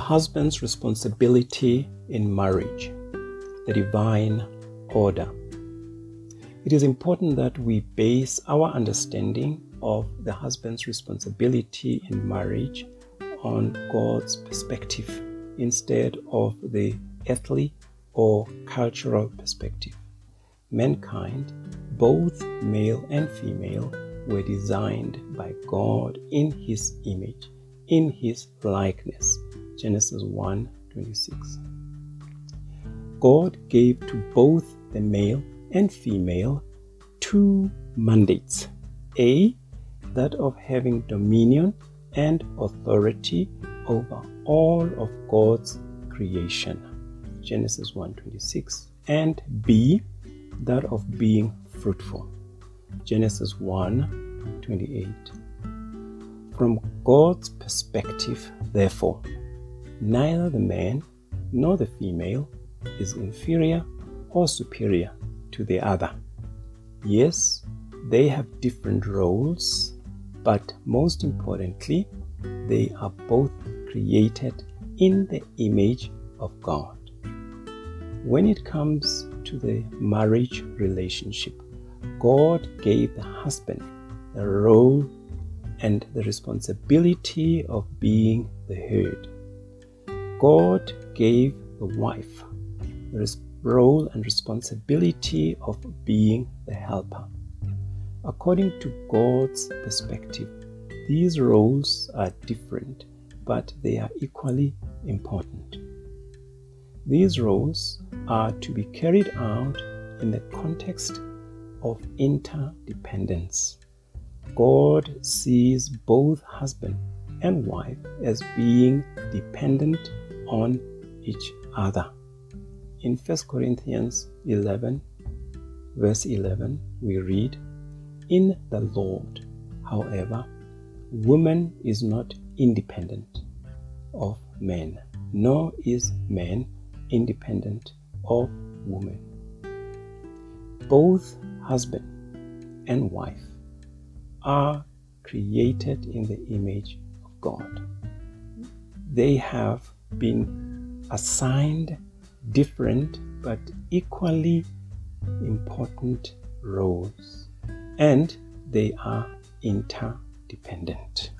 husband's responsibility in marriage, the divine order. It is important that we base our understanding of the husband's responsibility in marriage on God's perspective instead of the earthly or cultural perspective. Mankind, both male and female, were designed by God in his image, in his likeness. Genesis 1 26. God gave to both the male and female two mandates A, that of having dominion and authority over all of God's creation. Genesis 1:26 and B that of being fruitful. Genesis 1:28. From God's perspective, therefore, neither the man nor the female is inferior or superior to the other. Yes, they have different roles, but most importantly, they are both created in the image of God. When it comes to the marriage relationship, God gave the husband the role and the responsibility of being the head. God gave the wife the role and responsibility of being the helper. According to God's perspective, these roles are different, but they are equally important. These roles are to be carried out in the context of interdependence. God sees both husband and wife as being dependent on each other. In 1 Corinthians 11, verse 11, we read, In the Lord, however, woman is not independent of man, nor is man independent of woman. Both husband and wife are created in the image of God. They have been assigned different but equally important roles and they are interdependent.